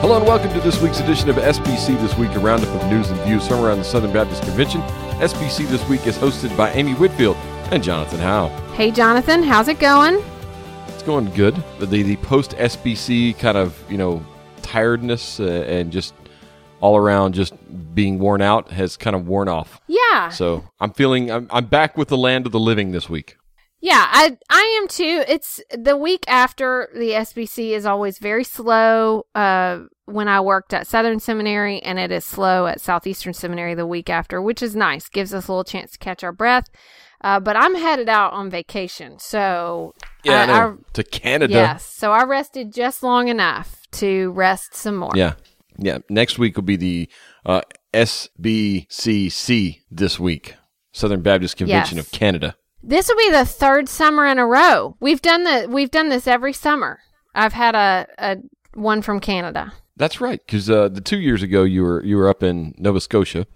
Hello and welcome to this week's edition of SBC This Week, a roundup of news and views from around the Southern Baptist Convention. SBC This Week is hosted by Amy Whitfield and Jonathan Howe. Hey, Jonathan, how's it going? It's going good. The, the post SBC kind of, you know, tiredness uh, and just all around just being worn out has kind of worn off. Yeah. So I'm feeling, I'm, I'm back with the land of the living this week. Yeah, I I am too. It's the week after the SBC is always very slow. Uh, when I worked at Southern Seminary, and it is slow at Southeastern Seminary the week after, which is nice. Gives us a little chance to catch our breath. Uh, but I'm headed out on vacation, so Yeah, I know. I- to Canada. yes. So I rested just long enough to rest some more. Yeah. Yeah. Next week will be the uh, SBCC this week, Southern Baptist Convention Yes. of Canada. This will be the third summer in a row. We've done the we've done this every summer. I've had a, a one from Canada. That's right, because uh, the two years ago you were you were up in Nova Scotia,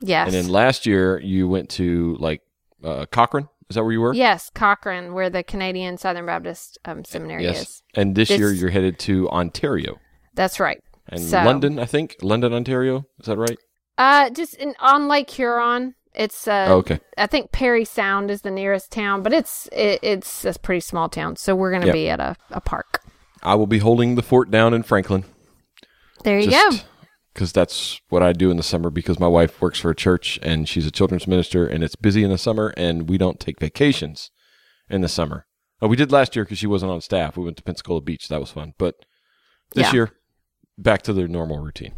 Yes. and then last year you went to like uh, Cochrane. Is that where you were? Yes, Cochrane, where the Canadian Southern Baptist um, Seminary Yes. is. And this, This- year you're headed to Ontario That's right. and So- London. I think London, Ontario. Is that right? Uh, just in, on Lake Huron. It's uh, oh, okay. I think Parry Sound is the nearest town, but it's it, it's a pretty small town, so we're gonna Yep. be at a, a park. I will be holding the fort down in Franklin. There you go. Because that's what I do in the summer. Because my wife works for a church and she's a children's minister, and it's busy in the summer, and we don't take vacations in the summer. Oh, we did last year because she wasn't on staff. We went to Pensacola Beach. That was fun. But this Yeah. year, back to the normal routine.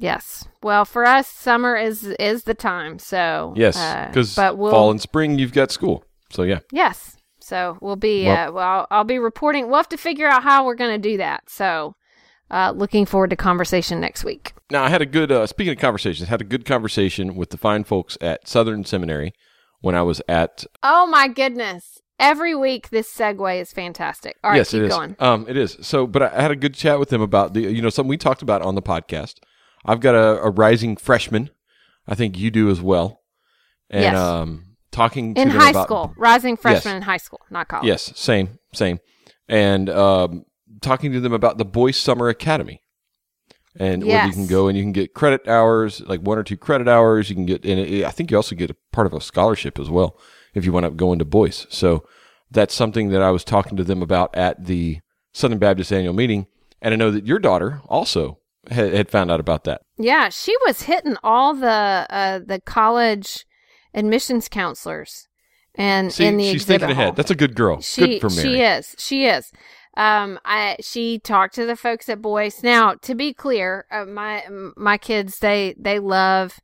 Yes. Well, for us, summer is is the time. So Yes, uh, because but we'll fall and spring you've got school. So yeah, Yes. So we'll be Well- uh, well. I'll be reporting. We'll have to figure out how we're going to do that. So, uh, looking forward to conversation next week. Now I had a good. Uh, speaking of conversations, had a good conversation with the fine folks at Southern Seminary when I was at. Oh my goodness! Every week this segue is fantastic. All right, yes, keep it is. going. Um, it is. So, but I had a good chat with them about the. You know, something we talked about on the podcast. I've got a, a rising freshman. I think you do as well. And Yes. um, talking to In high about- school, rising freshman Yes. in high school, not college. Yes, same, same. And um, talking to them about the Boyce Summer Academy. And where you can go and you can get credit hours, like one or two credit hours. You can get, and it, I think you also get a part of a scholarship as well if you want to go into Boyce. So that's something that I was talking to them about at the Southern Baptist annual meeting. And I know that your daughter also had, had found out about that. Yeah, she was hitting all the uh, the college admissions counselors, and See, in the she's thinking hall. ahead. That's a good girl. She good she is she is. Um, I she talked to the folks at Boyce. Now, to be clear, uh, my my kids they they love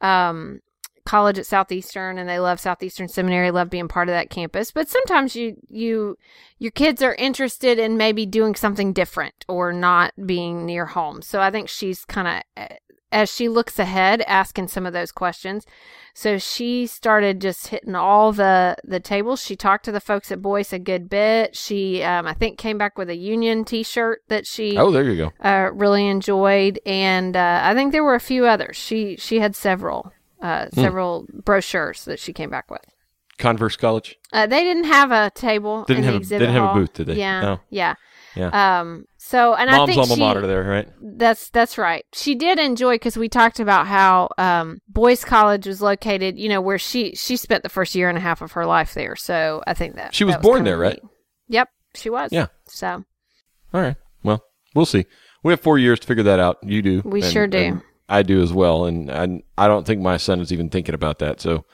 um college at Southeastern and they love Southeastern Seminary, love being part of that campus. But sometimes you you your kids are interested in maybe doing something different or not being near home. So I think she's kind of as she looks ahead asking some of those questions. So she started just hitting all the the tables. She talked to the folks at Boyce a good bit. She um, I think came back with a union T-shirt that she Oh, there you go. uh, really enjoyed, and uh, I think there were a few others. She she had several uh, Hmm. several brochures that she came back with. Converse College. Uh, they didn't have a table. Didn't have the a- didn't have a booth, did they? Yeah, No. yeah, Yeah. Um. So, and I Mom's think alma she, mater there, right? That's that's right. She did enjoy because we talked about how um, Boyce College was located. You know where she she spent the first year and a half of her life there. So I think that She was that born there, right? neat. Yep, she was. Yeah. So All right. Well, we'll see. We have four years to figure that out. You do. We and- sure do. I do as well. And I, I don't think my son is even thinking about that. So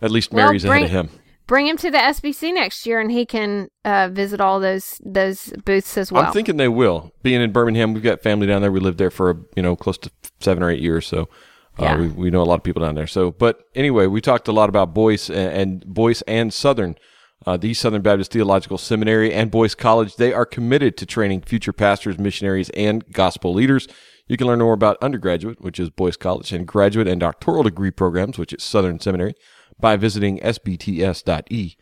at least Well, Mary's bring- ahead of him. bring him to the SBC next year, and he can uh, visit all those those booths as well. I'm thinking they will. Being in Birmingham, we've got family down there. We lived there for, you know, close to seven or eight years. So uh, Yeah. we, we know a lot of people down there. So, but anyway, we talked a lot about Boyce and, and Boyce and Southern. Uh, the Southern Baptist Theological Seminary and Boyce College, they are committed to training future pastors, missionaries, and gospel leaders. You can learn more about undergraduate, which is Boyce College, and graduate and doctoral degree programs, which is Southern Seminary, by visiting sbts.edu.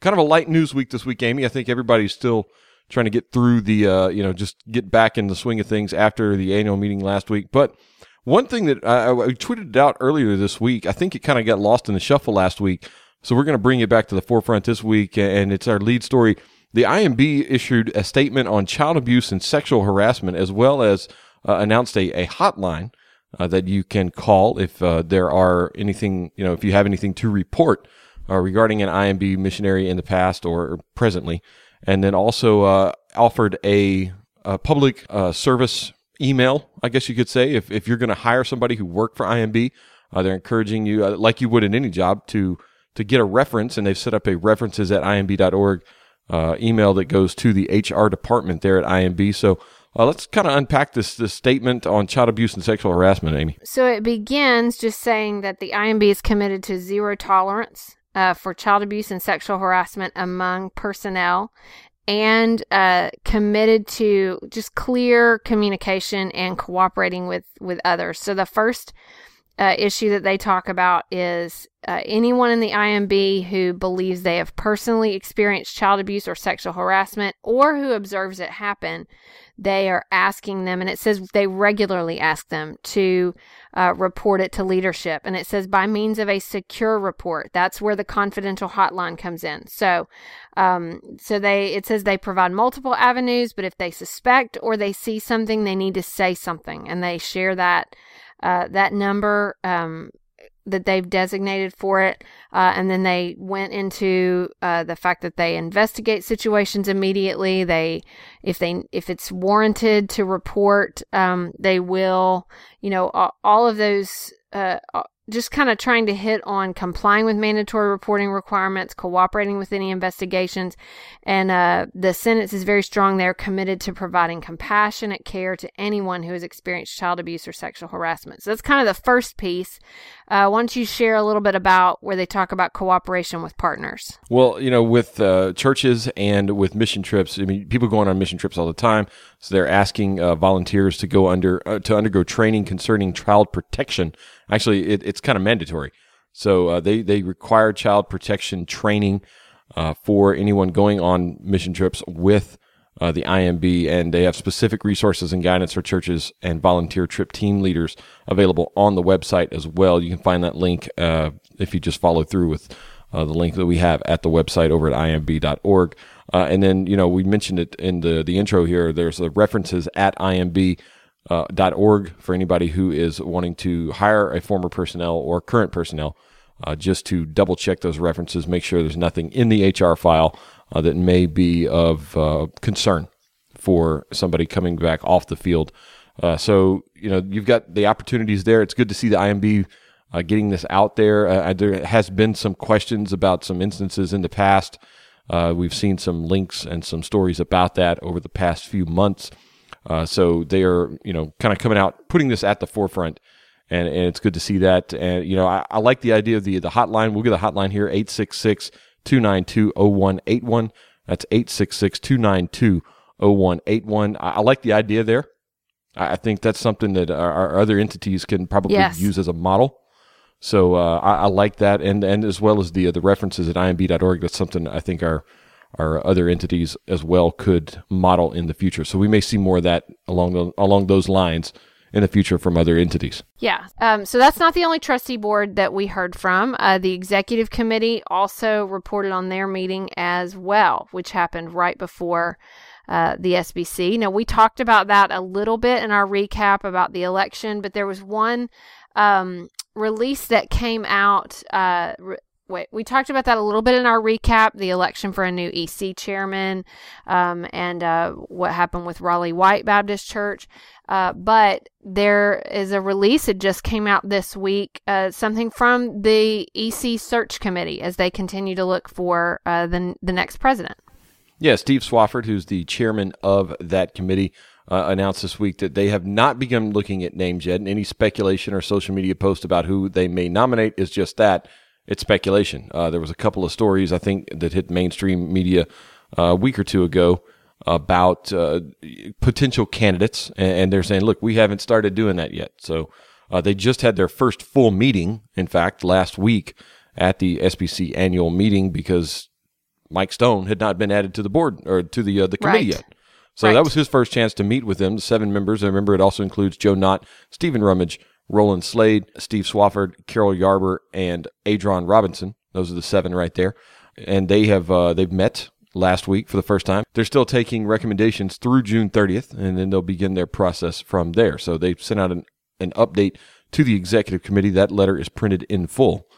Kind of a light news week this week, Amy. I think everybody's still trying to get through the, uh, you know, just get back in the swing of things after the annual meeting last week. But one thing that I, I tweeted it out earlier this week, I think it kind of got lost in the shuffle last week. So we're going to bring it back to the forefront this week, and it's our lead story. The IMB issued a statement on child abuse and sexual harassment, as well as uh, announced a, a hotline uh, that you can call if uh, there are anything, you know, if you have anything to report uh, regarding an IMB missionary in the past or presently. And then also uh, offered a, a public uh, service email, I guess you could say, if, if you're going to hire somebody who worked for IMB, they're encouraging you, like you would in any job, to to get a reference, and they've set up a references at imb.org uh, email that goes to the HR department there at IMB. So uh, let's kind of unpack this this statement on child abuse and sexual harassment, Amy. So it begins just saying that the IMB is committed to zero tolerance uh, for child abuse and sexual harassment among personnel, and uh, committed to just clear communication and cooperating with with others. So the first uh, issue that they talk about is uh, anyone in the IMB who believes they have personally experienced child abuse or sexual harassment or who observes it happen, they are asking them, and it says they regularly ask them to uh, report it to leadership. And it says by means of a secure report. That's where the confidential hotline comes in. So, um, so they it says they provide multiple avenues, but if they suspect or they see something, they need to say something, and they share that uh, that number um, that they've designated for it. Uh, and then they went into uh, the fact that they investigate situations immediately. They, if they, if it's warranted to report, um, they will, you know, all of those, uh, just kind of trying to hit on complying with mandatory reporting requirements, cooperating with any investigations. And uh, the sentence is very strong. They're committed to providing compassionate care to anyone who has experienced child abuse or sexual harassment. So that's kind of the first piece. Uh, why don't you share a little bit about where they talk about cooperation with partners? Well, you know, with uh, churches and with mission trips, I mean, people going on mission trips all the time. So they're asking uh, volunteers to go under uh, to undergo training concerning child protection Actually, it, it's kind of mandatory. So uh, they they require child protection training uh, for anyone going on mission trips with uh, the IMB, and they have specific resources and guidance for churches and volunteer trip team leaders available on the website as well. You can find that link uh, if you just follow through with uh, the link that we have at the website over at imb.org. Uh, and then, you know, we mentioned it in the, the intro here. There's the references at IMB uh, .org for anybody who is wanting to hire a former personnel or current personnel, uh, just to double check those references, make sure there's nothing in the HR file uh, that may be of uh, concern for somebody coming back off the field. Uh, so you know you've got the opportunities there. It's good to see the IMB uh, getting this out there. there has been some questions about some instances in the past. we've seen some links and some stories about that over the past few months. Uh, so they are, you know, kind of coming out, putting this at the forefront, and, and it's good to see that. And you know, I, I like the idea of the the hotline. We'll get the hotline here 866-292-0181. That's 866-292-0181. I, I like the idea there. I, I think that's something that our, our other entities can probably yes. use as a model. So uh, I, I, like that, and and as well as the uh, the references at imb.org. That's something I think our our other entities as well could model in the future. So we may see more of that along the, along those lines in the future from other entities. Yeah. Um, so that's not the only trustee board that we heard from. Uh, the executive committee also reported on their meeting as well, which happened right before uh, the SBC. Now, we talked about that a little bit in our recap about the election, but there was one um, release that came out uh, wait, we talked about that a little bit in our recap the election for a new EC chairman um, and uh, what happened with Raleigh White Baptist Church. Uh, but there is a release, it just came out this week, uh, something from the EC search committee as they continue to look for uh, the, the next president. Yeah, Steve Swofford, who's the chairman of that committee, uh, announced this week that they have not begun looking at names yet. And any speculation or social media post about who they may nominate is just that it's speculation. Uh, there was a couple of stories I think that hit mainstream media uh, a week or two ago about uh, potential candidates, and, they're saying, "Look, we haven't started doing that yet." So uh, they just had their first full meeting, in fact, last week at the SBC annual meeting because Mike Stone had not been added to the board or to the uh, the committee right. yet. So right. that was his first chance to meet with them. The seven members. I remember it also includes Joe Knott, Stephen Rummage, Rolland Slade, Steve Swofford, Carol Yarber, and Adron Robinson. Those are the seven right there. And they have uh, they've met last week for the first time. They're still taking recommendations through June 30th, and then they'll begin their process from there. So they sent out an, an update to the executive committee. That letter is printed in full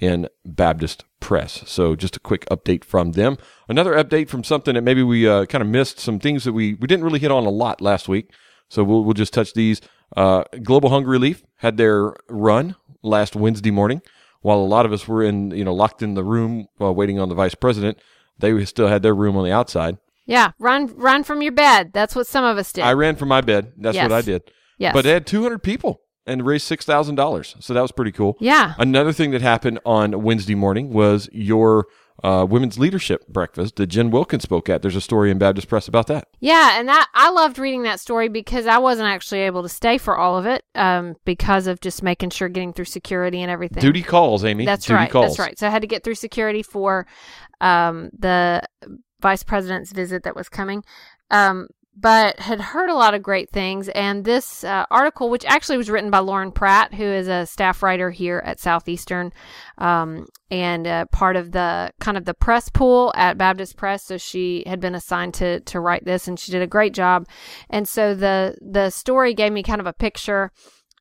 in Baptist Press. So just a quick update from them. Another update from something that maybe we uh, kind of missed. Some things that we we didn't really hit on a lot last week. So we'll we'll just touch these. Uh, Global Hunger Relief had their run last Wednesday morning. While a lot of us were in you know locked in the room uh, waiting on the vice president, they still had their room on the outside. Yeah, run run from your bed. That's what some of us did. I ran from my bed. That's Yes. what I did. yes. But they had 200 people and raised six thousand dollars. So that was pretty cool. yeah. Another thing that happened on Wednesday morning was your uh, women's leadership breakfast that Jen Wilkins spoke at. There's a story in Baptist Press about that. Yeah, and that I loved reading that story because I wasn't actually able to stay for all of it um, because of just making sure getting through security and everything. Duty calls, Amy. That's Duty right. Calls. That's right. So I had to get through security for um, the vice president's visit that was coming. Um, but had heard a lot of great things. And this uh, article, which actually was written by Lauren Pratt, who is a staff writer here at Southeastern, um, and uh, part of the kind of the press pool at Baptist Press. So she had been assigned to to write this, and she did a great job. And so the the story gave me kind of a picture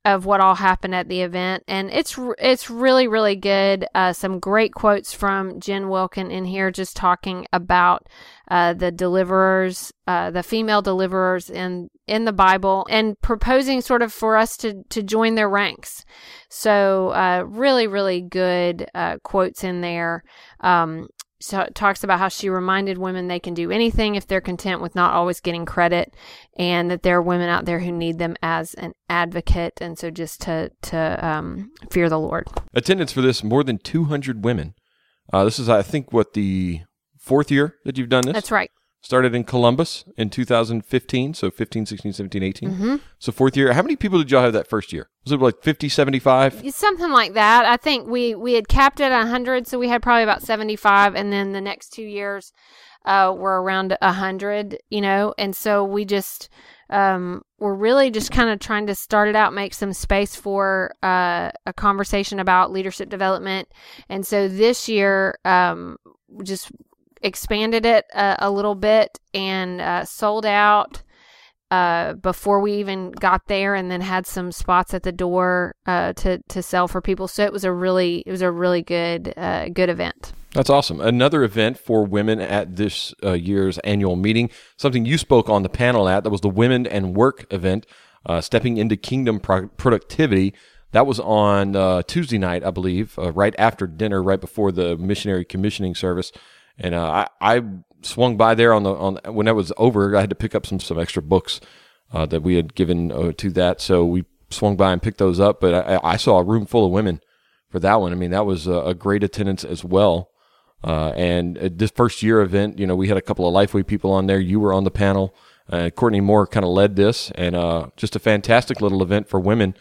of what all happened at the event, and it's it's really really good. Uh, some great quotes from Jen Wilkin in here, just talking about uh, the deliverers, uh, the female deliverers in in the Bible, and proposing sort of for us to to join their ranks. So uh, really really good uh, quotes in there. Um, so talks about how she reminded women they can do anything if they're content with not always getting credit and that there are women out there who need them as an advocate and so just to to um, fear the lord Attendance for this more than 200 women. Uh, this is, I think, what the fourth year that you've done this. that's right Started in Columbus in 2015, so 15, 16, 17, 18. hmm So fourth year. How many people did y'all have that first year? Was it like 50, 75? Something like that. I think we we had capped at 100 so we had probably about 75 and then the next two years uh, were around 100 you know? And so we just um, we're really just kind of trying to start it out make some space for uh, a conversation about leadership development. And so this year um, just expanded it a, a little bit and uh, sold out uh, before we even got there, and then had some spots at the door uh, to to sell for people. So it was a really it was a really good uh, good event. That's awesome. Another event for women at this uh, year's annual meeting, something you spoke on the panel at, that was the Women and Work event, uh, Stepping into Kingdom Pro- Productivity. That was on Tuesday night, I believe, right after dinner, right before the missionary commissioning service. And I, I swung by there on the on when that was over. I had to pick up some some extra books uh, that we had given uh, to that, so we swung by and picked those up. But I, I saw a room full of women for that one. I mean, that was a, a great attendance as well. Uh, and this first year event, you know, we had a couple of Lifeway people on there. You were on the panel. Uh, Courtney Moore kind of led this, and uh, just a fantastic little event for women.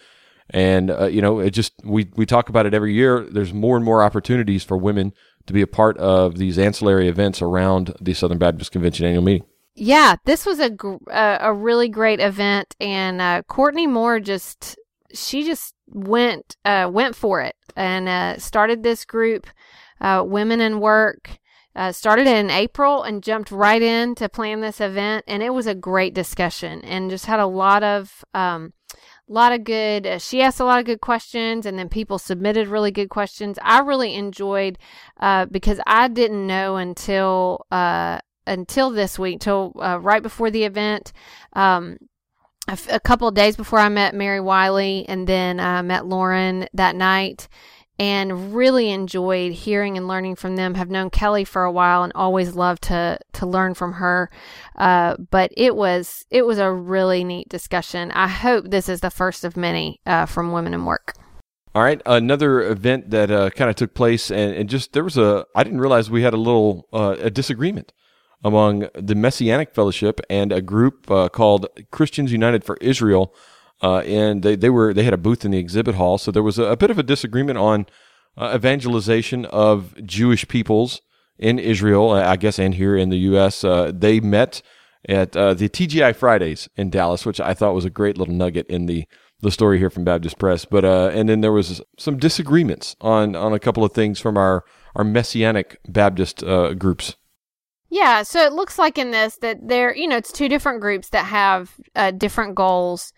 And uh, you know, it just we we talk about it every year. There's more and more opportunities for women to be a part of these ancillary events around the Southern Baptist Convention annual meeting. Yeah, this was a gr- uh, a really great event, and uh, Courtney Moore just she just went uh, went for it and uh, started this group, uh, Women in Work. Uh, started in April and jumped right in to plan this event, and it was a great discussion and just had a lot of um, lot of good. Uh, she asked a lot of good questions, and then people submitted really good questions. I really enjoyed uh, because I didn't know until uh, until this week, till uh, right before the event. Um, a, f- a couple of days before I met Mary Wiley, and then I met Lauren that night, and really enjoyed hearing and learning from them. Have known Kelly for a while, and always loved to to learn from her. Uh, but it was it was a really neat discussion. I hope this is the first of many uh, from Women in Work. All right, another event that uh, kind of took place, and, and just there was a I didn't realize we had a little uh, a disagreement among the Messianic Fellowship and a group uh, called Christians United for Israel, uh, and they, they were they had a booth in the exhibit hall, so there was a, a bit of a disagreement on uh, evangelization of Jewish peoples in Israel, I guess, and here in the U.S. Uh, they met at uh, the TGI Fridays in Dallas, which I thought was a great little nugget in the the story here from Baptist Press. But uh, and then there was some disagreements on on a couple of things from our our Messianic Baptist uh, groups. Yeah, so it looks like in this that there, you know, it's two different groups that have uh, different goals.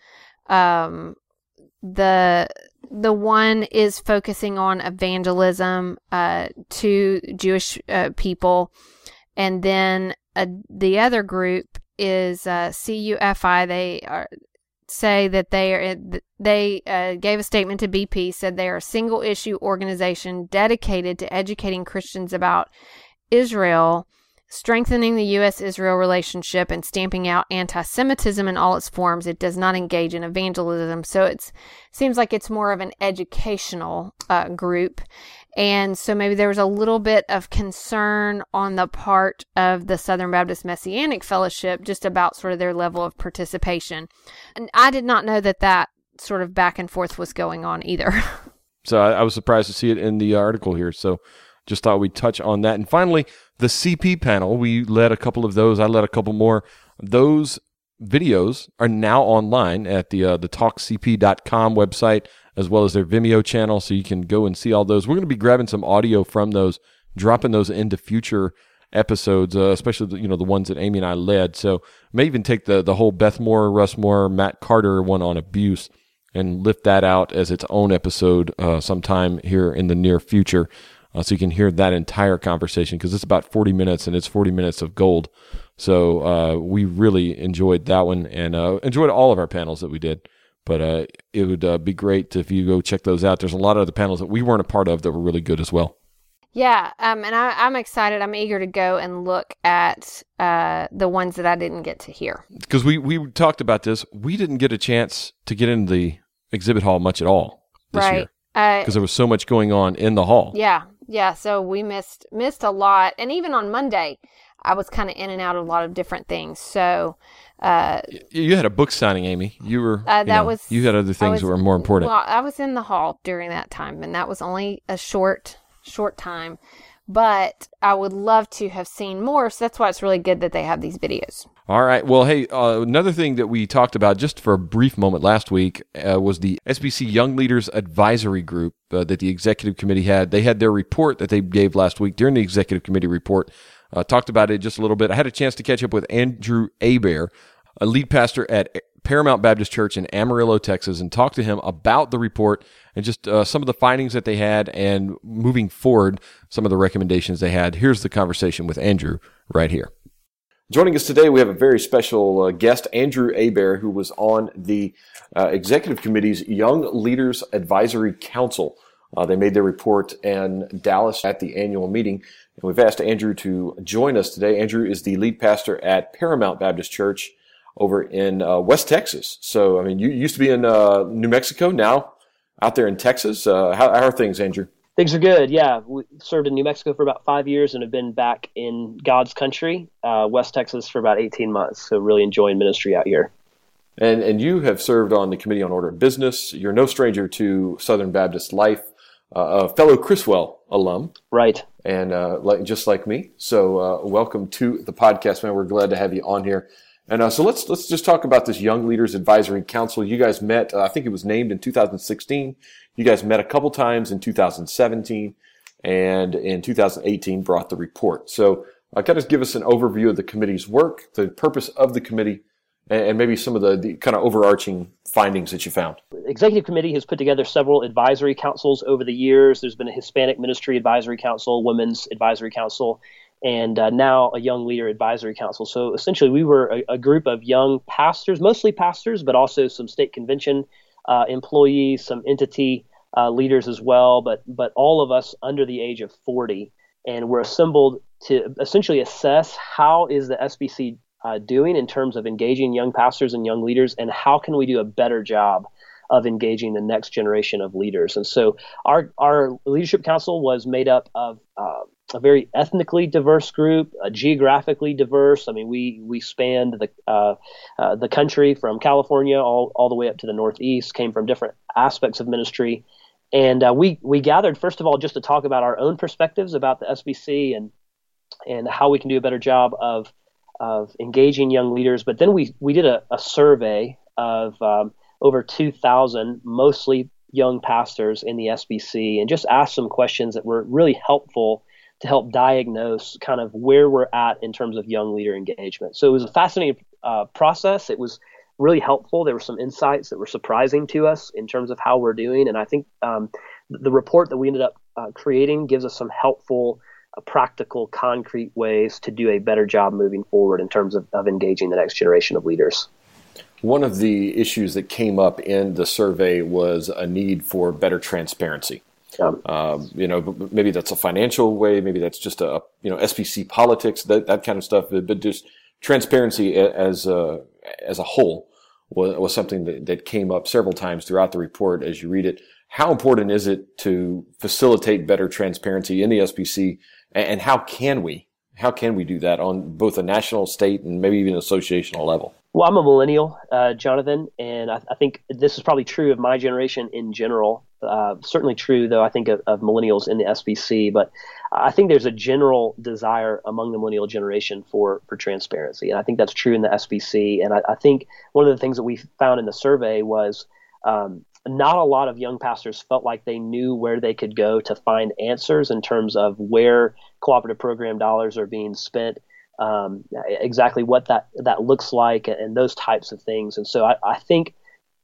Um, the the one is focusing on evangelism uh, to Jewish uh, people, and then uh, the other group is uh, CUFI. They are say that they are they uh, gave a statement to BP said they are a single issue organization dedicated to educating Christians about Israel strengthening the U.S. Israel relationship and stamping out anti Semitism in all its forms. It does not engage in evangelism. So it seems like it's more of an educational uh, group. And so maybe there was a little bit of concern on the part of the Southern Baptist Messianic Fellowship just about sort of their level of participation. And I did not know that that sort of back and forth was going on either. so I, I was surprised to see it in the article here. So just thought we'd touch on that. And finally, the CP panel, we led a couple of those. I led a couple more. Those videos are now online at the uh, the talkcp.com website as well as their Vimeo channel so you can go and see all those. We're going to be grabbing some audio from those, dropping those into future episodes, uh, especially the, you know the ones that Amy and I led. So may even take the the whole Beth Moore, Russ Moore, Matt Carter one on abuse and lift that out as its own episode uh, sometime here in the near future uh, so you can hear that entire conversation because it's about 40 minutes and it's 40 minutes of gold. So uh, we really enjoyed that one and uh, enjoyed all of our panels that we did. But uh, it would uh, be great if you go check those out. There's a lot of the panels that we weren't a part of that were really good as well. Yeah, um, and I, am excited. I'm eager to go and look at uh, the ones that I didn't get to hear. Because we, we talked about this. We didn't get a chance to get into the exhibit hall much at all this right. year. Because there was so much going on in the hall. Yeah, yeah, so we missed missed a lot, and even on Monday, I was kind of in and out of a lot of different things. So uh, you had a book signing, Amy. You were uh, that you know, was you had other things was, that were more important. Well, I was in the hall during that time, and that was only a short short time. But I would love to have seen more, so that's why it's really good that they have these videos. All right. Well, hey, uh, another thing that we talked about just for a brief moment last week uh, was the SBC Young Leaders Advisory Group uh, that the executive committee had. They had their report that they gave last week during the executive committee report. Uh, talked about it just a little bit. I had a chance to catch up with Andrew Hebert, a lead pastor at Paramount Baptist Church in Amarillo, Texas, and talk to him about the report and just uh, some of the findings that they had and moving forward, some of the recommendations they had. Here's the conversation with Andrew right here. Joining us today, we have a very special uh, guest, Andrew Hebert, who was on the uh, Executive Committee's Young Leaders Advisory Council. Uh, they made their report in Dallas at the annual meeting. And we've asked Andrew to join us today. Andrew is the lead pastor at Paramount Baptist Church over in uh, West Texas. So, I mean, you used to be in uh, New Mexico, now out there in Texas. Uh, how, how are things, Andrew? Things are good. Yeah, we served in New Mexico for about five years and have been back in God's country, uh, West Texas, for about 18 months. So really enjoying ministry out here. And and you have served on the Committee on Order of Business. You're no stranger to Southern Baptist life, uh, a fellow Criswell alum, right? And uh, like just like me. So uh, welcome to the podcast, man. We're glad to have you on here. And uh, so let's let's just talk about this Young Leaders Advisory Council. You guys met. Uh, I think it was named in 2016. You guys met a couple times in 2017 and in 2018 brought the report. So uh, kind of give us an overview of the committee's work, the purpose of the committee, and, maybe some of the, the kind of overarching findings that you found. executive committee has put together several advisory councils over the years. There's been a Hispanic Ministry Advisory Council, Women's Advisory Council, and uh, now a Young Leader Advisory Council. So essentially, we were a, a, group of young pastors, mostly pastors, but also some state convention uh, employees, some entity uh, leaders as well, but but all of us under the age of 40, and we're assembled to essentially assess how is the SBC uh, doing in terms of engaging young pastors and young leaders, and how can we do a better job of engaging the next generation of leaders. And so our our leadership council was made up of uh, a very ethnically diverse group, uh, geographically diverse. I mean, we we spanned the uh, uh, the country from California all all the way up to the Northeast. Came from different aspects of ministry, and uh, we we gathered first of all just to talk about our own perspectives about the SBC and and how we can do a better job of of engaging young leaders. But then we we did a, a survey of um, over 2,000, mostly young pastors in the SBC, and just asked some questions that were really helpful to help diagnose kind of where we're at in terms of young leader engagement. So it was a fascinating uh, process. It was really helpful. There were some insights that were surprising to us in terms of how we're doing, and I think um, the report that we ended up uh, creating gives us some helpful, uh, practical, concrete ways to do a better job moving forward in terms of, of engaging the next generation of leaders. One of the issues that came up in the survey was a need for better transparency. Um, um, you know, maybe that's a financial way, maybe that's just a you know SBC politics, that that kind of stuff. But just transparency as a, as a whole was, was something that, that came up several times throughout the report as you read it. How important is it to facilitate better transparency in the SBC, and how can we how can we do that on both a national, state, and maybe even an associational level? Well, I'm a millennial, uh, Jonathan, and I, I, think this is probably true of my generation in general. Uh, certainly true, though, I think of, of, millennials in the SBC. But I think there's a general desire among the millennial generation for for transparency, and I think that's true in the SBC. And I, I think one of the things that we found in the survey was um, not a lot of young pastors felt like they knew where they could go to find answers in terms of where cooperative program dollars are being spent, um, exactly what that that looks like, and those types of things. And so I, I think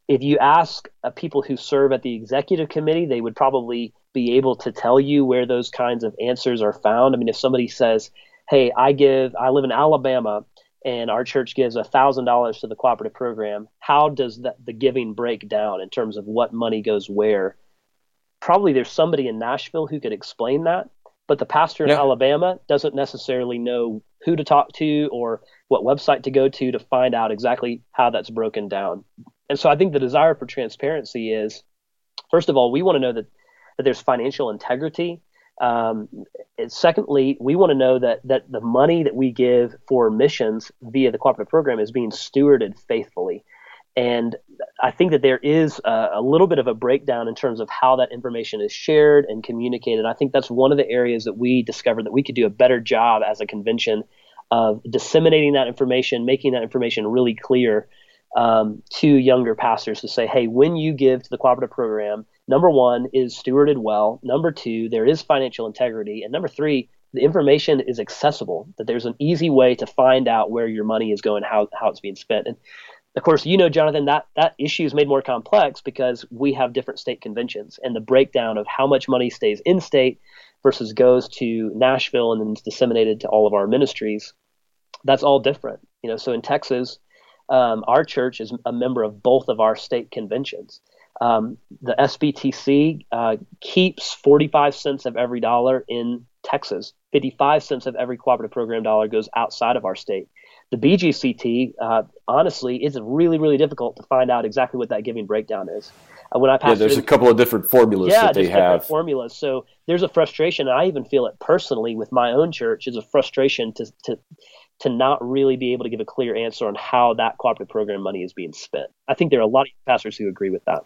if you ask uh, people who serve at the executive committee, they would probably be able to tell you where those kinds of answers are found. I mean, if somebody says, "Hey, I give, I live in Alabama." and our church gives $1,000 to the cooperative program, how does the giving break down in terms of what money goes where? Probably there's somebody in Nashville who could explain that, but the pastor in yeah. Alabama doesn't necessarily know who to talk to or what website to go to to find out exactly how that's broken down. And so I think the desire for transparency is, first of all, we want to know that, that there's financial integrity um, secondly, we want to know that that the money that we give for missions via the cooperative program is being stewarded faithfully. And I think that there is a, a, little bit of a breakdown in terms of how that information is shared and communicated. I think that's one of the areas that we discovered that we could do a better job as a convention of disseminating that information, making that information really clear um, to younger pastors to say, hey, when you give to the cooperative program, number one is stewarded well. Number two, there is financial integrity. And number three, the information is accessible, that there's an easy way to find out where your money is going, how, how it's being spent. And of course, you know, Jonathan, that, that issue is made more complex because we have different state conventions and the breakdown of how much money stays in state versus goes to Nashville and then is disseminated to all of our ministries. That's all different. You know, so in Texas, um, our church is a member of both of our state conventions. Um, the SBTC uh, keeps 45 cents of every dollar in Texas. 55 cents of every cooperative program dollar goes outside of our state. The BGCT, uh, honestly, it's really, really difficult to find out exactly what that giving breakdown is. Uh, when I yeah, there's a couple of different formulas yeah, that they have. formulas. So there's a frustration, and I even feel it personally with my own church. Is a frustration to to to not really be able to give a clear answer on how that cooperative program money is being spent. I think there are a lot of pastors who agree with that.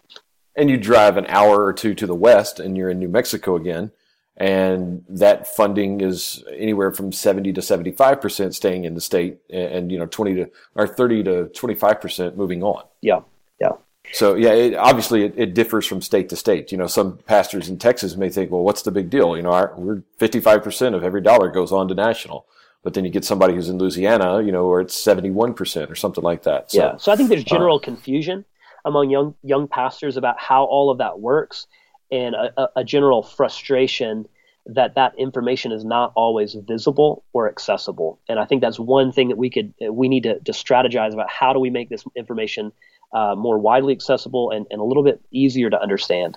And you drive an hour or two to the west and you're in New Mexico again, and that funding is anywhere from 70 to 75% staying in the state and, you know 20 to or 30 to 25% moving on. Yeah. Yeah. So yeah, it, obviously it, it, differs from state to state. You know, some pastors in Texas may think, well, what's the big deal? You know, our, we're 55% of every dollar goes on to national. But then you get somebody who's in Louisiana, you know, where it's 71% or something like that. So, yeah. So I think there's general uh, confusion among young young pastors about how all of that works and a, a general frustration that that information is not always visible or accessible. And I think that's one thing that we could we need to, to strategize about how do we make this information uh, more widely accessible and, and a little bit easier to understand.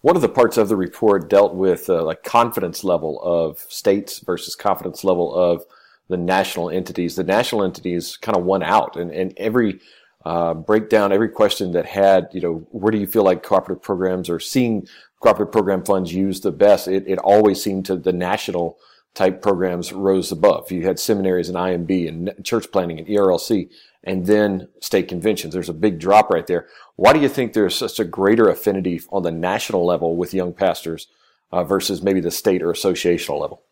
One of the parts of the report dealt with uh, like confidence level of states versus confidence level of the national entities. The national entities kind of won out, and, and every uh, breakdown, every question that had, you know, where do you feel like cooperative programs are seeing cooperative program funds used the best? It, it always seemed to the national type programs rose above. You had seminaries and IMB and church planting and ERLC and then state conventions. There's a big drop right there. Why do you think there's such a greater affinity on the national level with young pastors uh, versus maybe the state or associational level?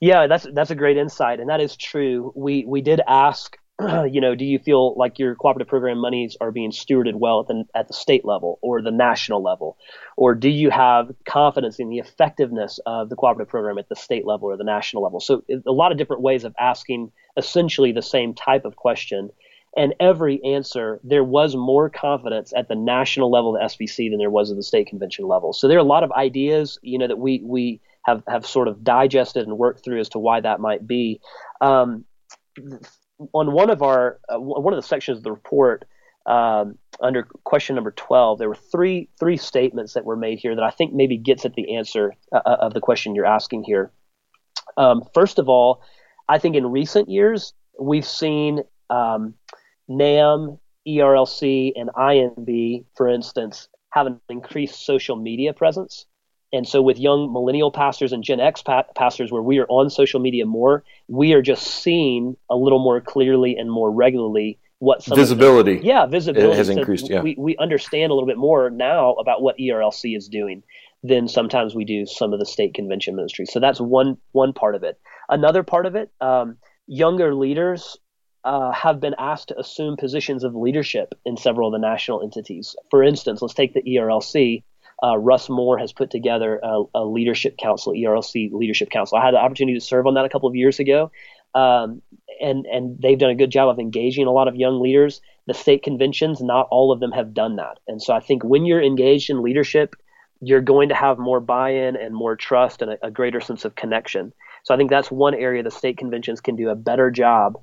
Yeah, that's that's a great insight, and that is true. We we did ask you know, do you feel like your cooperative program monies are being stewarded well at the, at the state level or the national level? Or do you have confidence in the effectiveness of the cooperative program at the state level or the national level? So, a lot of different ways of asking essentially the same type of question. And every answer, there was more confidence at the national level of the SBC than there was at the state convention level. So there are a lot of ideas, you know, that we we have have sort of digested and worked through as to why that might be. Um, on one of our uh, one of the sections of the report um, under question number 12 there were three three statements that were made here that i think maybe gets at the answer uh, uh of the question you're asking here. Um, first of all i think in recent years we've seen um, nam erlc and imb for instance have an increased social media presence and so, with young millennial pastors and Gen X pa- pastors, where we are on social media more, we are just seeing a little more clearly and more regularly what some visibility. The, yeah, visibility has increased. Yeah, we we understand a little bit more now about what ERLC is doing than sometimes we do some of the state convention ministries. So that's one one part of it. Another part of it, um, younger leaders uh, have been asked to assume positions of leadership in several of the national entities. For instance, let's take the ERLC uh, Russ Moore has put together a, a, leadership council, ERLC leadership council. I had the opportunity to serve on that a couple of years ago, um, and and they've done a good job of engaging a lot of young leaders. The state conventions, not all of them have done that, and so I think when you're engaged in leadership, you're going to have more buy-in and more trust and a, a greater sense of connection. So I think that's one area the state conventions can do a better job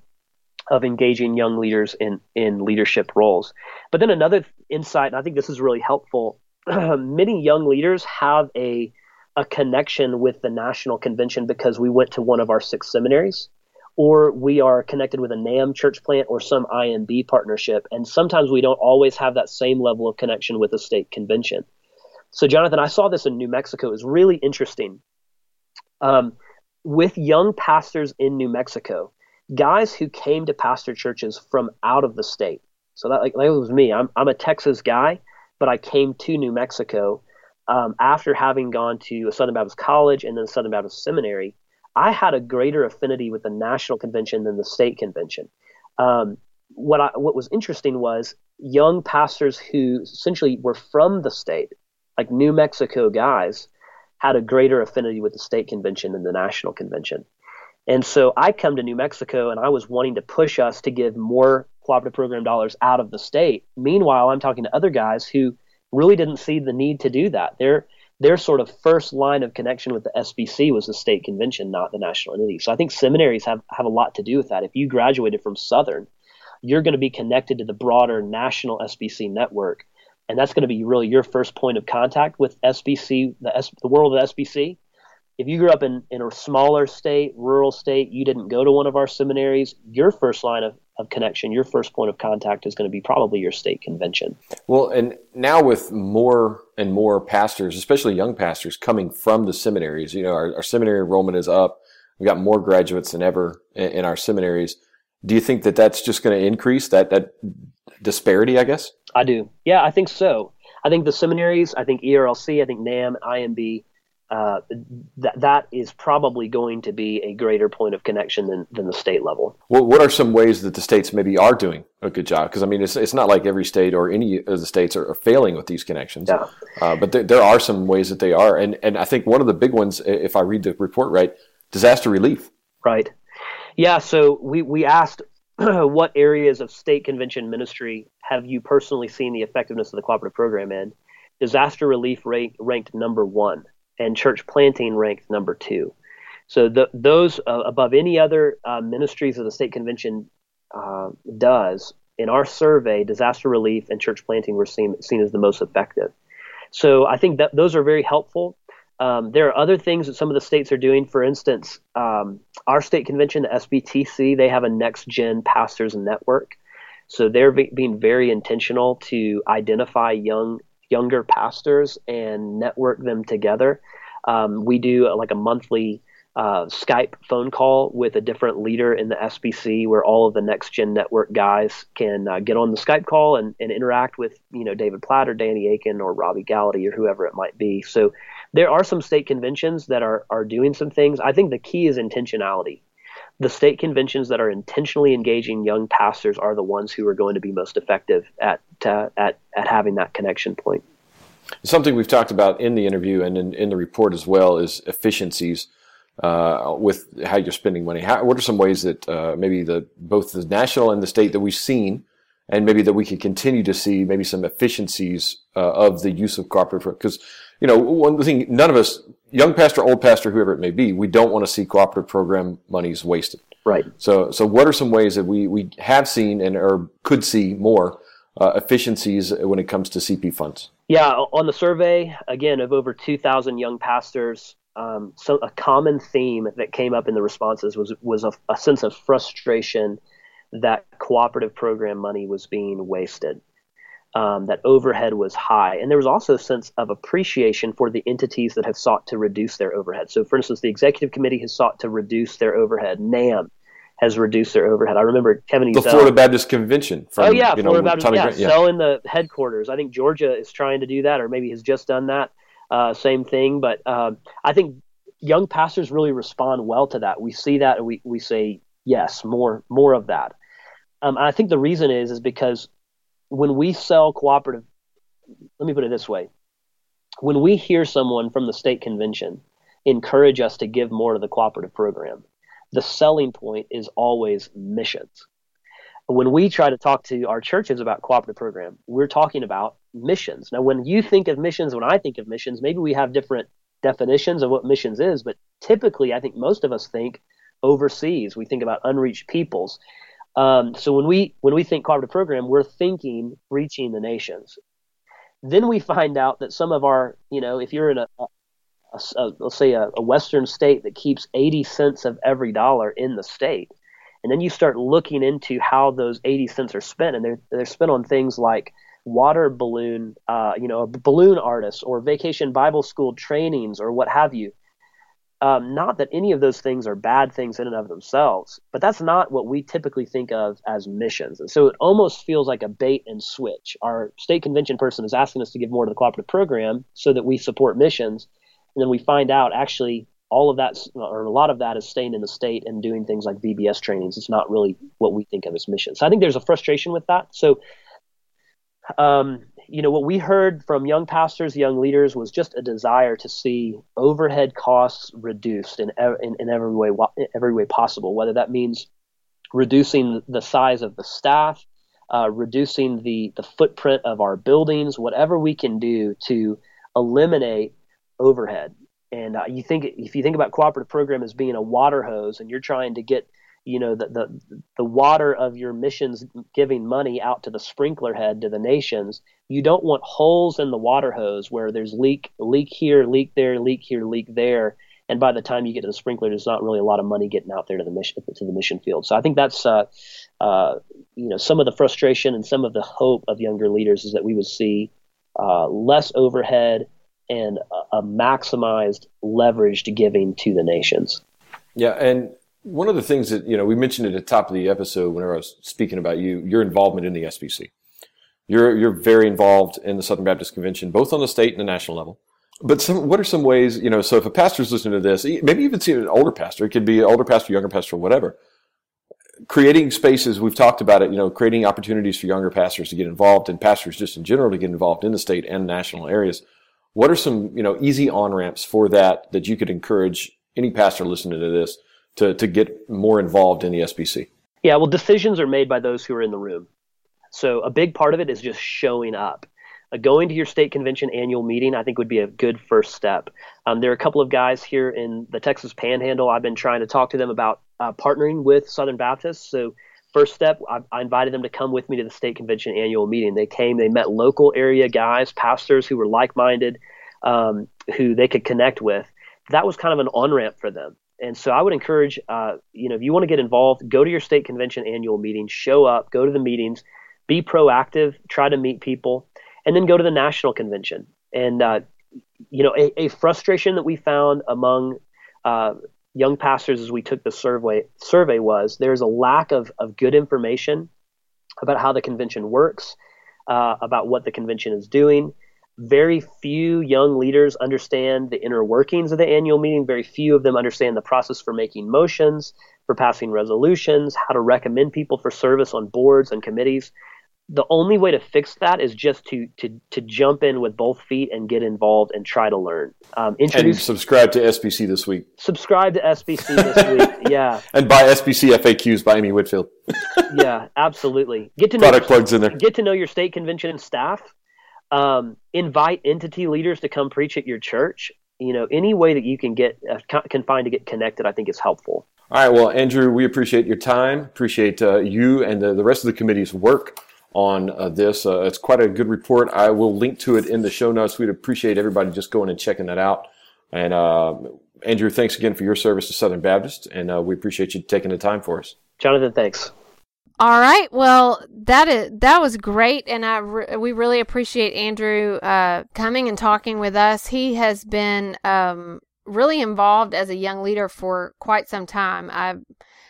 of engaging young leaders in in leadership roles. But then another insight, and I think this is really helpful many young leaders have a a connection with the national convention because we went to one of our six seminaries or we are connected with a NAM church plant or some IMB partnership. And sometimes we don't always have that same level of connection with the state convention. So, Jonathan, I saw this in New Mexico. It was really interesting. Um, with young pastors in New Mexico, guys who came to pastor churches from out of the state. So that like that was me. I'm I'm a Texas guy, but I came to New Mexico um, after having gone to a Southern Baptist college and then Southern Baptist seminary. I had a greater affinity with the national convention than the state convention. Um, what I, what was interesting was young pastors who essentially were from the state, like New Mexico guys, had a greater affinity with the state convention than the national convention. And so I come to New Mexico and I was wanting to push us to give more cooperative program dollars out of the state. Meanwhile, I'm talking to other guys who really didn't see the need to do that. Their their sort of first line of connection with the SBC was the state convention, not the national entity. So I think seminaries have, have a lot to do with that. If you graduated from Southern, you're going to be connected to the broader national SBC network. And that's going to be really your first point of contact with SBC, the, S, the world of SBC if you grew up in, in a smaller state, rural state, you didn't go to one of our seminaries, your first line of, of connection, your first point of contact is going to be probably your state convention. Well, and now with more and more pastors, especially young pastors, coming from the seminaries, you know, our, our seminary enrollment is up. We've got more graduates than ever in, in our seminaries. Do you think that that's just going to increase that, that disparity, I guess? I do. Yeah, I think so. I think the seminaries, I think ERLC, I think NAM, IMB, uh, that that is probably going to be a greater point of connection than, than the state level. Well, what are some ways that the states maybe are doing a good job? Because I mean, it's it's not like every state or any of the states are, are failing with these connections. Yeah. Uh, but there, there are some ways that they are, and and I think one of the big ones, if I read the report right, disaster relief. Right. Yeah. So we we asked what areas of state convention ministry have you personally seen the effectiveness of the cooperative program in? Disaster relief rate ranked number one and church planting ranked number two. So the, those uh, above any other uh, ministries of the state convention uh, does in our survey, disaster relief and church planting were seen seen as the most effective. So I think that those are very helpful. Um, there are other things that some of the states are doing. For instance, um, our state convention, the SBTC, they have a next gen pastors network. So they're be- being very intentional to identify young younger pastors and network them together. Um, we do uh, like a monthly uh, Skype phone call with a different leader in the SBC where all of the Next Gen Network guys can uh, get on the Skype call and, and, interact with, you know, David Platt or Danny Akin or Robbie Gallaty or whoever it might be. So there are some state conventions that are, are doing some things. I think the key is intentionality the state conventions that are intentionally engaging young pastors are the ones who are going to be most effective at uh, at at having that connection point. Something we've talked about in the interview and in, in the report as well is efficiencies uh, with how you're spending money. How, what are some ways that uh, maybe the both the national and the state that we've seen, and maybe that we could continue to see maybe some efficiencies uh, of the use of cooperative? Because you know, one thing none of us, young pastor, old pastor, whoever it may be, we don't want to see cooperative program monies wasted. Right. So, so what are some ways that we we have seen and or could see more uh, efficiencies when it comes to CP funds? Yeah, on the survey again of over 2,000 young pastors, um, so a common theme that came up in the responses was was a, a, sense of frustration that cooperative program money was being wasted, um, that overhead was high, and there was also a sense of appreciation for the entities that have sought to reduce their overhead. So, for instance, the executive committee has sought to reduce their overhead. NAMB has reduced their overhead. I remember Kevin. The Florida Baptist Convention. From, oh yeah, Florida know, Baptist. Yeah, yeah, selling the headquarters. I think Georgia is trying to do that, or maybe has just done that uh, same thing. But um, I think young pastors really respond well to that. We see that and we, we say, yes, more, more of that. Um, I think the reason is, is because when we sell cooperative, let me put it this way. When we hear someone from the state convention encourage us to give more to the cooperative program, the selling point is always missions. When we try to talk to our churches about cooperative program, we're talking about missions. Now, when you think of missions, when I think of missions, maybe we have different definitions of what missions is, but typically, I think most of us think overseas. We think about unreached peoples. Um, so when we when we think cooperative program, we're thinking reaching the nations. Then we find out that some of our, you know, if you're in a, a, a let's say a, a Western state that keeps 80 cents of every dollar in the state, and then you start looking into how those 80 cents are spent, and they're they're spent on things like water balloon, uh, you know, balloon artist or vacation Bible school trainings or what have you. Um, not that any of those things are bad things in and of themselves, but that's not what we typically think of as missions. And so it almost feels like a bait and switch. Our state convention person is asking us to give more to the cooperative program so that we support missions. And then we find out actually all of that, or a lot of that, is staying in the state and doing things like VBS trainings. It's not really what we think of as missions. So I think there's a frustration with that. So um, you know, what we heard from young pastors, young leaders, was just a desire to see overhead costs reduced in in, in every way every way possible. Whether that means reducing the size of the staff, uh, reducing the the footprint of our buildings, whatever we can do to eliminate overhead. And uh, you think if you think about cooperative program as being a water hose, and you're trying to get you know the, the the water of your missions giving money out to the sprinkler head to the nations you don't want holes in the water hose where there's leak leak here leak there leak here leak there. And by the time you get to the sprinkler there's not really a lot of money getting out there to the mission to the mission field. So i think that's uh, uh, you know some of the frustration and some of the hope of younger leaders is that we would see uh, less overhead and a, a maximized leveraged giving to the nations. Yeah and one of the things that you know we mentioned at the top of the episode whenever I was speaking about you, your involvement in the SBC. You're you're very involved in the Southern Baptist Convention, both on the state and the national level. But some, what are some ways you know? So if a pastor's listening to this, maybe even see an older pastor, it could be an older pastor, younger pastor, whatever. Creating spaces, we've talked about it. You know, creating opportunities for younger pastors to get involved, and pastors just in general to get involved in the state and national areas. What are some you know easy on ramps for that that you could encourage any pastor listening to this? To, to get more involved in the SBC? Yeah, well, decisions are made by those who are in the room. So a big part of it is just showing up. Uh, going to your state convention annual meeting, I think, would be a good first step. Um, there are a couple of guys here in the Texas Panhandle. I've been trying to talk to them about uh, partnering with Southern Baptists. So first step, I, I, invited them to come with me to the state convention annual meeting. They came, they met local area guys, pastors who were like minded, um, who they could connect with. That was kind of an on ramp for them. And so I would encourage, uh, you know, if you want to get involved, go to your state convention annual meeting, show up, go to the meetings, be proactive, try to meet people, and then go to the national convention. And, uh, you know, a, a, frustration that we found among uh, young pastors as we took the survey survey was there's a lack of, of good information about how the convention works, uh, about what the convention is doing. Very few young leaders understand the inner workings of the annual meeting. Very few of them understand the process for making motions, for passing resolutions, how to recommend people for service on boards and committees. The only way to fix that is just to to to jump in with both feet and get involved and try to learn. Um, introduce, and subscribe to SBC this week. Subscribe to SBC this week. Yeah. And buy SBC FAQs by Amy Whitfield. yeah, absolutely. Get to know product your, plugs in there. Get to know your state convention and staff um, invite entity leaders to come preach at your church. You know, any way that you can get uh, can find to get connected, I think is helpful. All right. Well, Andrew, we appreciate your time. Appreciate uh, you and the, the, rest of the committee's work on uh, this. Uh, it's quite a good report. I will link to it in the show notes. We'd appreciate everybody just going and checking that out. And uh, Andrew, thanks again for your service to Southern Baptist, and uh, we appreciate you taking the time for us. Jonathan, thanks. All right. Well, that is that was great, and I re- we really appreciate Andrew uh, coming and talking with us. He has been um, really involved as a young leader for quite some time. I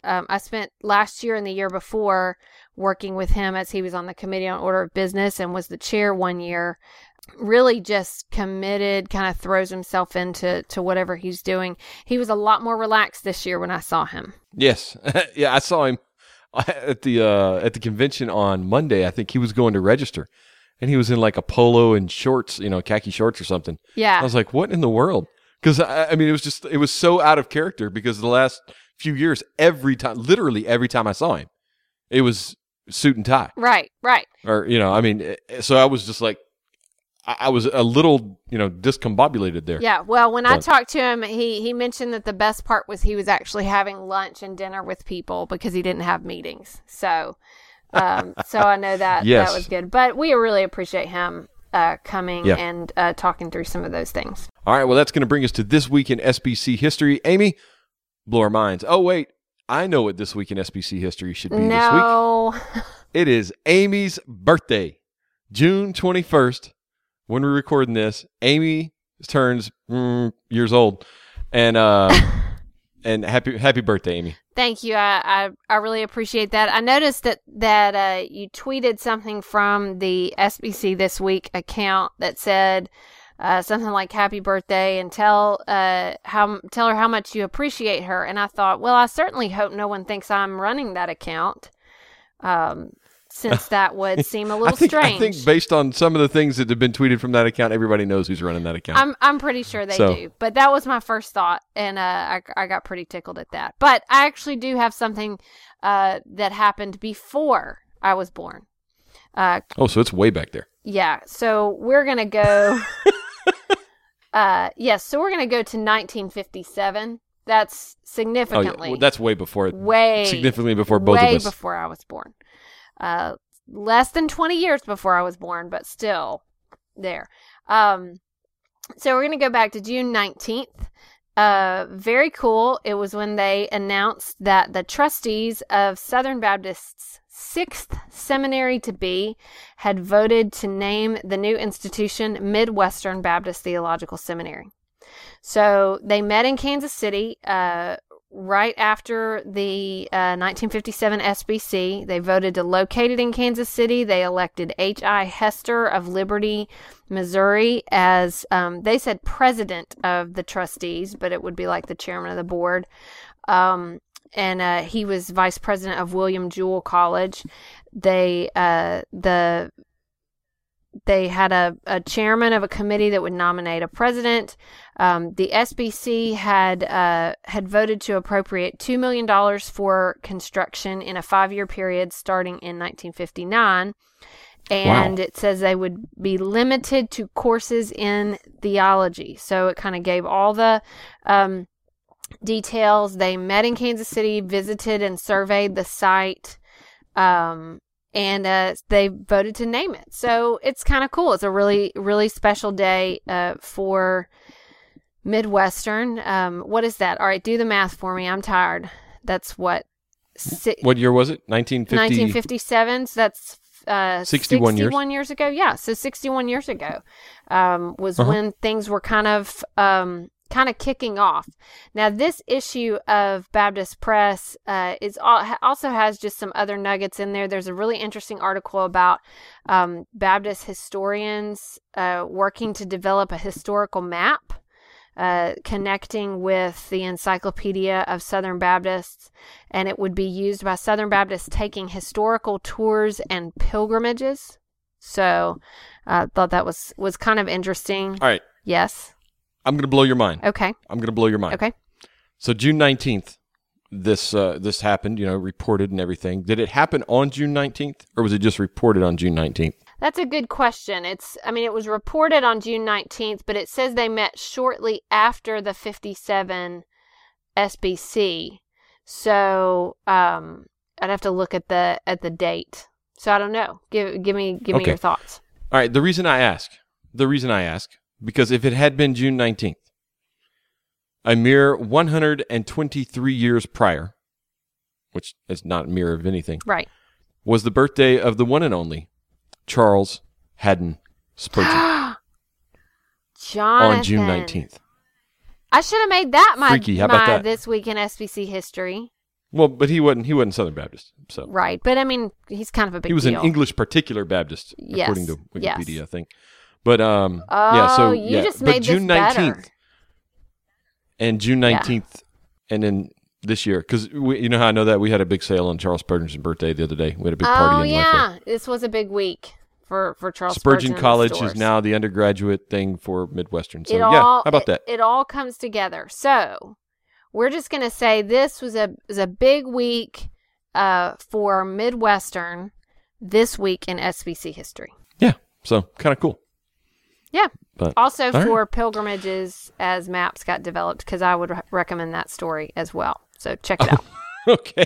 um, I spent last year and the year before working with him as he was on the committee on order of business and was the chair one year. Really, just committed, kind of throws himself into to whatever he's doing. He was a lot more relaxed this year when I saw him. Yes, yeah, I saw him at the uh, at the convention on Monday, I think he was going to register, and he was in like a polo and shorts, you know, khaki shorts or something. Yeah, I was like, what in the world? Because I, I mean, it was just it was so out of character. Because the last few years, every time, literally every time I saw him, it was suit and tie. Right, right. Or you know, I mean, eh, so I was just like, I was a little, you know, discombobulated there. Yeah. Well, when but. I talked to him, he he mentioned that the best part was he was actually having lunch and dinner with people because he didn't have meetings. So, um, so I know that yes. that was good. But we really appreciate him uh, coming yeah. and uh, talking through some of those things. All right. Well, that's going to bring us to this week in SBC history. Amy, blow our minds. Oh wait, I know what this week in SBC history should be. No. This week. It is Amy's birthday, June twenty first when we're recording this, Amy turns mm, years old, and uh, and happy happy birthday, Amy. Thank you. I, I, I really appreciate that. I noticed that that uh, you tweeted something from the SBC this week account that said uh, something like "Happy birthday" and tell uh, how tell her how much you appreciate her. And I thought, well, I certainly hope no one thinks I'm running that account. Um, since that would seem a little I think, strange. I think based on some of the things that have been tweeted from that account, everybody knows who's running that account. I'm I'm pretty sure they so. do. But that was my first thought, and uh, I I got pretty tickled at that. But I actually do have something uh, that happened before I was born. Uh, oh, so it's way back there. Yeah. So we're gonna go. uh, yes. So we're gonna go to 1957. That's significantly. Oh, yeah. well, that's way before. Way significantly before both of us. Way before I was born uh, less than 20 years before I was born, but still there. Um, so we're going to go back to June 19th. Uh, very cool. It was when they announced that the trustees of Southern Baptist's sixth seminary to be had voted to name the new institution Midwestern Baptist Theological Seminary. So they met in Kansas City. Uh, right after the uh, 1957 SBC. They voted to locate it in Kansas City. They elected H.I. Hester of Liberty, Missouri, as um, they said president of the trustees, but it would be like the chairman of the board. Um, and uh, he was vice president of William Jewell College. They uh, the they had a, a chairman of a committee that would nominate a president. Um, the SBC had uh, had voted to appropriate two million dollars for construction in a five year period starting in 1959. And wow. it says they would be limited to courses in theology. So it kind of gave all the um, details. They met in Kansas City, visited and surveyed the site. Um, and uh, they voted to name it. So it's kind of cool. It's a really, really special day uh, for Midwestern. Um, what is that? All right, do the math for me. I'm tired. That's what. Si- what year was it? 1950? 1957. So that's uh, 61, 61 years. years. ago. Yeah, so 61 years ago um, was uh-huh. when things were kind of um, kind of kicking off. Now, this issue of Baptist Press uh, is also has just some other nuggets in there. There's a really interesting article about um, Baptist historians uh, working to develop a historical map. Uh, connecting with the Encyclopedia of Southern Baptists, and it would be used by Southern Baptists taking historical tours and pilgrimages. So, I uh, thought that was was kind of interesting. All right. Yes. I'm going to blow your mind. Okay. I'm going to blow your mind. Okay. So June 19th, this uh, this happened. You know, reported and everything. Did it happen on June 19th, or was it just reported on June 19th? That's a good question. It's, I mean, it was reported on June 19th, but it says they met shortly after the 57 SBC. So, um, I'd have to look at the at the date. So I don't know. Give give me give okay. me your thoughts. All right. The reason I ask, the reason I ask because if it had been June 19th, a mere 123 years prior, which is not a mirror of anything, right, was the birthday of the one and only Charles Haddon Spurgeon Jonathan. on June 19th. I should have made that my, Freaky. My that? this week in SBC history. Well, but he wasn't. He wasn't Southern Baptist, so right. But I mean, he's kind of a big. he was deal. an English particular Baptist, Yes. according to Wikipedia, Yes. I think. But um, Oh, yeah. So you yeah, just but made June. 19th and June Yeah. 19th, and then this year, because you know how I know that we had a big sale on Charles Spurgeon's birthday the other day. We had a big party Oh yeah, this was a big week for for Charles Spurgeon Spurgeon College is now the undergraduate thing for Midwestern. So it yeah, all, how about it- that? It, all comes together. So we're just gonna say this was a was a big week uh, for Midwestern this week in SBC history. yeah. So kind of cool. Yeah. But Also right. for pilgrimages as maps got developed, because I would re- recommend that story as well. So check it out. okay.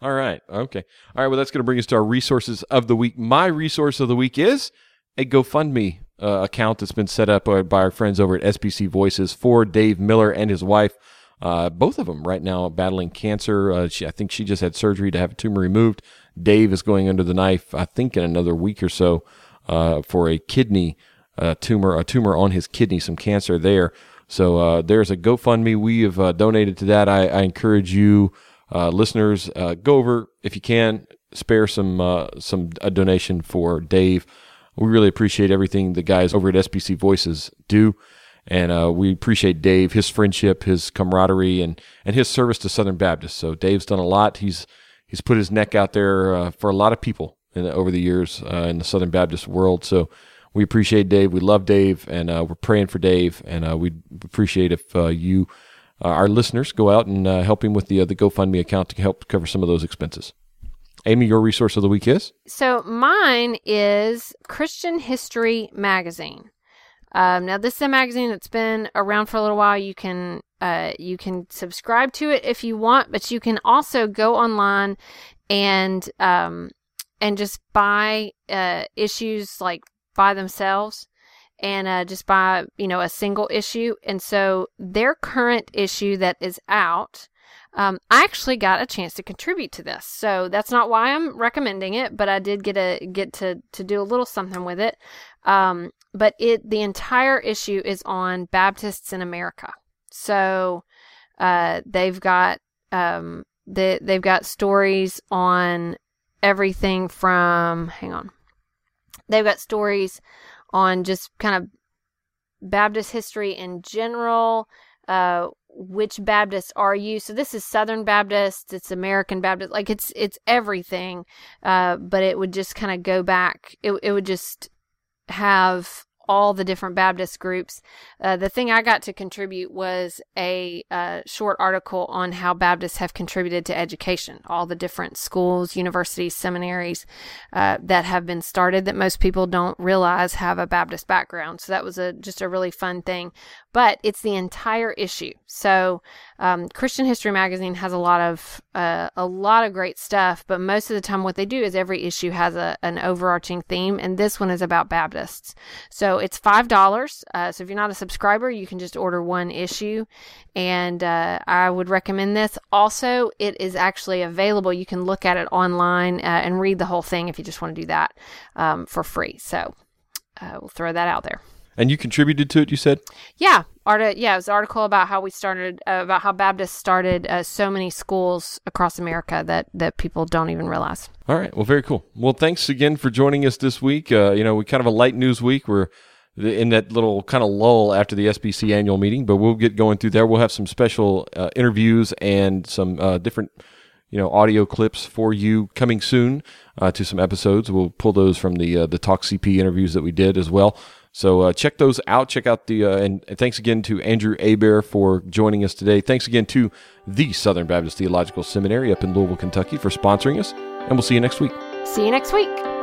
All right. Okay. All right. Well, that's going to bring us to our resources of the week. My resource of the week is a GoFundMe uh, account that's been set up uh, by our friends over at SBC Voices for Dave Miller and his wife. Uh, both of them right now battling cancer. Uh, she, I think she just had surgery to have a tumor removed. Dave is going under the knife, I think, in another week or so uh, for a kidney uh, tumor, a tumor on his kidney, some cancer there. So uh, there's a GoFundMe. We have uh, donated to that. I, I encourage you, uh, listeners, uh, go over if you can, spare some uh, some a donation for Dave. We really appreciate everything the guys over at SBC Voices do, and uh, we appreciate Dave, his friendship, his camaraderie, and and his service to Southern Baptist. So Dave's done a lot. He's he's put his neck out there for a lot of people in over the years in the Southern Baptist world. So we appreciate Dave. We love Dave, and uh, we're praying for Dave. And uh, we'd appreciate if uh, you, uh, our listeners, go out and uh, help him with the the GoFundMe account to help cover some of those expenses. Amy, your resource of the week is So mine is Christian History Magazine. Um, now this is a magazine that's been around for a little while. You can uh, you can subscribe to it if you want, but you can also go online and um, and just buy uh, issues like by themselves and uh, just by you know a single issue. And so their current issue that is out um, I actually got a chance to contribute to this, so that's not why I'm recommending it, but I did get a get to to do a little something with it. Um, but it the entire issue is on Baptists in America, so uh, they've got um, the, they've got stories on everything from hang on, they've got stories on just kind of Baptist history in general. Uh, which Baptists are you? So this is Southern Baptist, it's American Baptist, like it's it's everything. Uh, but it would just kind of go back. It it would just have all the different Baptist groups. Uh, the thing I got to contribute was a uh, short article on how Baptists have contributed to education, all the different schools, universities, seminaries uh, that have been started that most people don't realize have a Baptist background. So that was a just a really fun thing. But it's the entire issue. So um, Christian History Magazine has a lot of uh, a lot of great stuff, but most of the time, what they do is every issue has a, an overarching theme, and this one is about Baptists. So it's five dollars. Uh, so if you're not a subscriber, you can just order one issue, and uh, I would recommend this. Also, it is actually available. You can look at it online uh, and read the whole thing if you just want to do that um, for free. So uh, we'll throw that out there. And you contributed to it, you said? Yeah, art- yeah, it was an article about how we started, uh, about how Baptists started uh, so many schools across America that, that people don't even realize. All right. Well, very cool. Well, thanks again for joining us this week. Uh, you know, we kind of a light news week. We're in that little kind of lull after the SBC annual meeting, but we'll get going through there. We'll have some special uh, interviews and some uh, different, you know, audio clips for you coming soon uh, to some episodes. We'll pull those from the uh, the Talk CP interviews that we did as well. So uh, check those out. Check out the uh, and, and, thanks again to Andrew Hebert for joining us today. Thanks again to the Southern Baptist Theological Seminary up in Louisville, Kentucky, for sponsoring us. And we'll see you next week. See you next week.